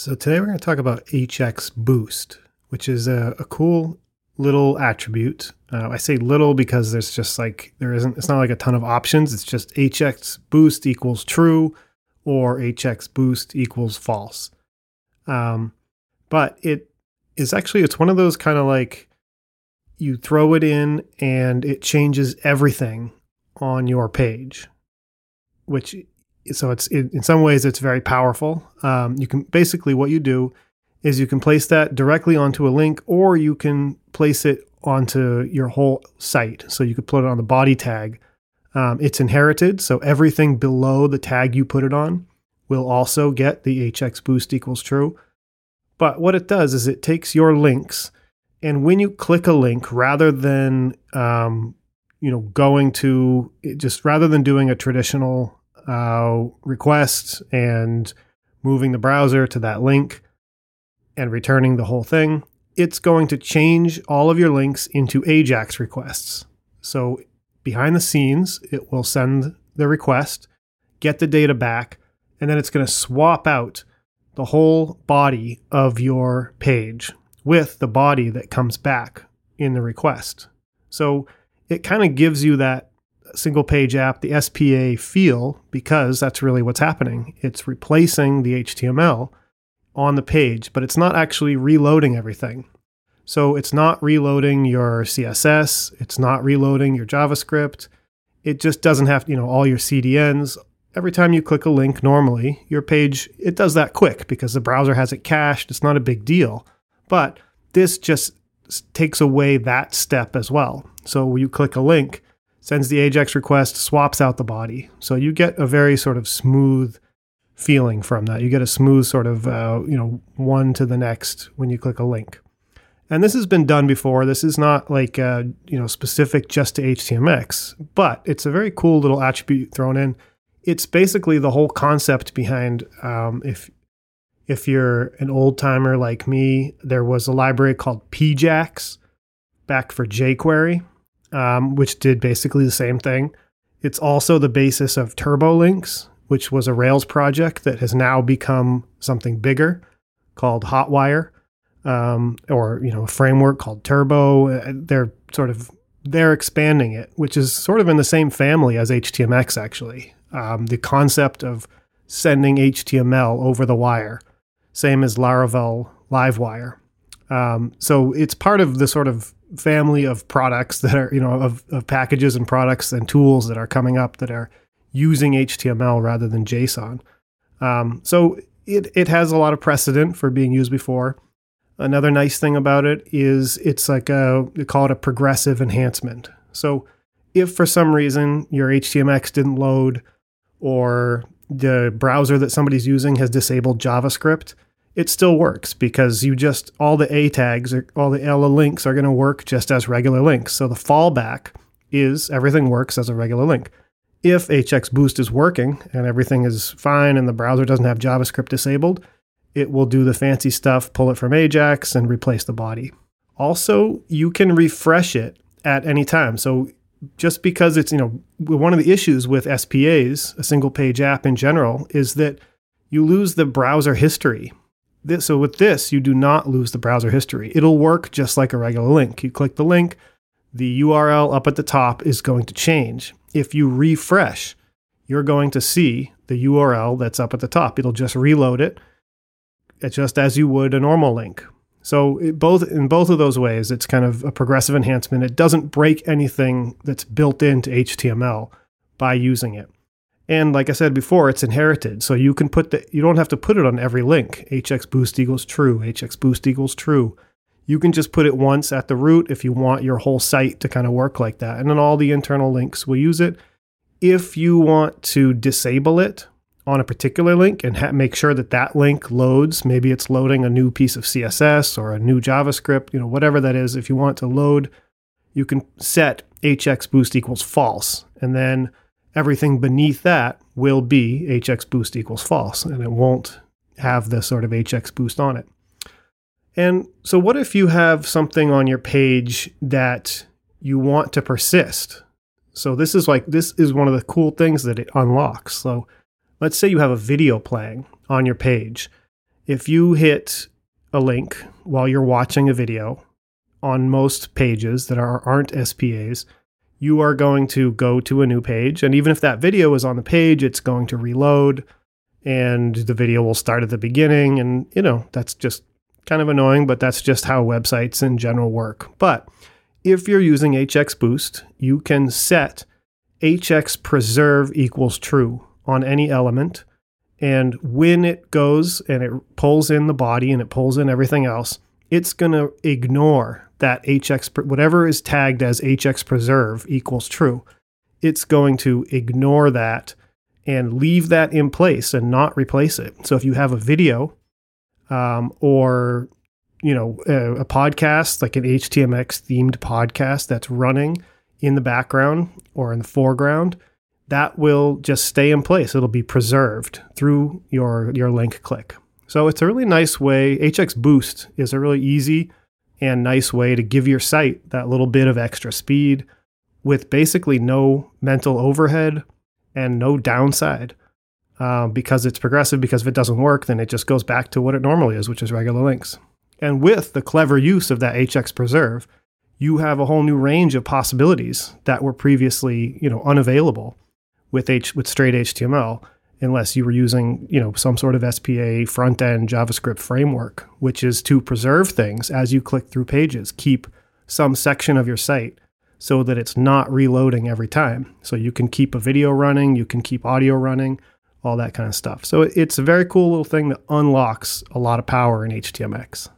So today we're going to talk about HX Boost, which is a, a cool little attribute. Uh, I say little because there's just like there isn't. It's not like a ton of options. It's just HX Boost equals true, or HX Boost equals false. Um, but it is actually it's one of those kind of like you throw it in and it changes everything on your page, which so it's in some ways it's very powerful. Um, you can basically what you do is you can place that directly onto a link, or you can place it onto your whole site. So you could put it on the body tag. Um, it's inherited, so everything below the tag you put it on will also get the HX boost equals true. But what it does is it takes your links, and when you click a link, rather than um, you know going to just rather than doing a traditional uh, request and moving the browser to that link and returning the whole thing, it's going to change all of your links into AJAX requests. So behind the scenes, it will send the request, get the data back, and then it's going to swap out the whole body of your page with the body that comes back in the request. So it kind of gives you that single page app, the SPA feel, because that's really what's happening. It's replacing the HTML on the page, but it's not actually reloading everything. So it's not reloading your CSS, it's not reloading your JavaScript. It just doesn't have, you know, all your CDNs. Every time you click a link normally, your page it does that quick because the browser has it cached. It's not a big deal. But this just takes away that step as well. So you click a link, sends the AJAX request, swaps out the body. So you get a very sort of smooth feeling from that. You get a smooth sort of, uh, you know, one to the next when you click a link. And this has been done before. This is not like, uh, you know, specific just to HTMX, but it's a very cool little attribute thrown in. It's basically the whole concept behind um, if if you're an old timer like me, there was a library called PJAX back for jQuery um, which did basically the same thing. It's also the basis of TurboLinks, which was a Rails project that has now become something bigger called Hotwire, um, or you know, a framework called Turbo. Uh, they're sort of they're expanding it, which is sort of in the same family as HTMX. Actually, um, the concept of sending HTML over the wire, same as Laravel LiveWire. Um, so it's part of the sort of family of products that are, you know, of, of packages and products and tools that are coming up that are using HTML rather than JSON. Um, so it, it has a lot of precedent for being used before. Another nice thing about it is it's like a, they call it a progressive enhancement. So if for some reason your HTMX didn't load or the browser that somebody's using has disabled JavaScript, it still works because you just all the A tags or all the L links are going to work just as regular links. So the fallback is everything works as a regular link. If HX Boost is working and everything is fine and the browser doesn't have JavaScript disabled, it will do the fancy stuff, pull it from Ajax and replace the body. Also, you can refresh it at any time. So just because it's, you know, one of the issues with SPAs, a single page app in general, is that you lose the browser history this, so with this, you do not lose the browser history. It'll work just like a regular link. You click the link, the URL up at the top is going to change. If you refresh, you're going to see the URL that's up at the top. It'll just reload it uh, just as you would a normal link. So it, both in both of those ways, it's kind of a progressive enhancement. It doesn't break anything that's built into HTML by using it. And like I said before, it's inherited. So you can put the, you don't have to put it on every link. HX boost equals true, HX boost equals true. You can just put it once at the root if you want your whole site to kind of work like that. And then all the internal links will use it. If you want to disable it on a particular link and ha- make sure that that link loads, maybe it's loading a new piece of CSS or a new JavaScript, you know, whatever that is, if you want to load, you can set HX boost equals false. And then everything beneath that will be hx boost equals false and it won't have the sort of hx boost on it. And so, what if you have something on your page that you want to persist? So, this is like, this is one of the cool things that it unlocks. So, let's say you have a video playing on your page if you hit a link while you're watching a video on most pages that are, aren't SPAs, you are going to go to a new page. And even if that video is on the page, it's going to reload and the video will start at the beginning. And, you know, that's just kind of annoying, but that's just how websites in general work. But if you're using HX Boost, you can set HX preserve equals true on any element. And when it goes and it pulls in the body and it pulls in everything else, it's going to ignore that HX, whatever is tagged as HX preserve equals true. It's going to ignore that and leave that in place and not replace it. So if you have a video um, or you know a, a podcast like an HTMX themed podcast that's running in the background or in the foreground, that will just stay in place. It'll be preserved through your your link click. So it's a really nice way. HX Boost is a really easy and nice way to give your site that little bit of extra speed with basically no mental overhead and no downside. Um, because it's progressive, because if it doesn't work, then it just goes back to what it normally is, which is regular links. And with the clever use of that HX preserve, you have a whole new range of possibilities that were previously, you know, unavailable with H with straight HTML unless you were using, you know, some sort of SPA front end JavaScript framework, which is to preserve things as you click through pages, keep some section of your site so that it's not reloading every time. So you can keep a video running, you can keep audio running, all that kind of stuff. So it's a very cool little thing that unlocks a lot of power in HTMX.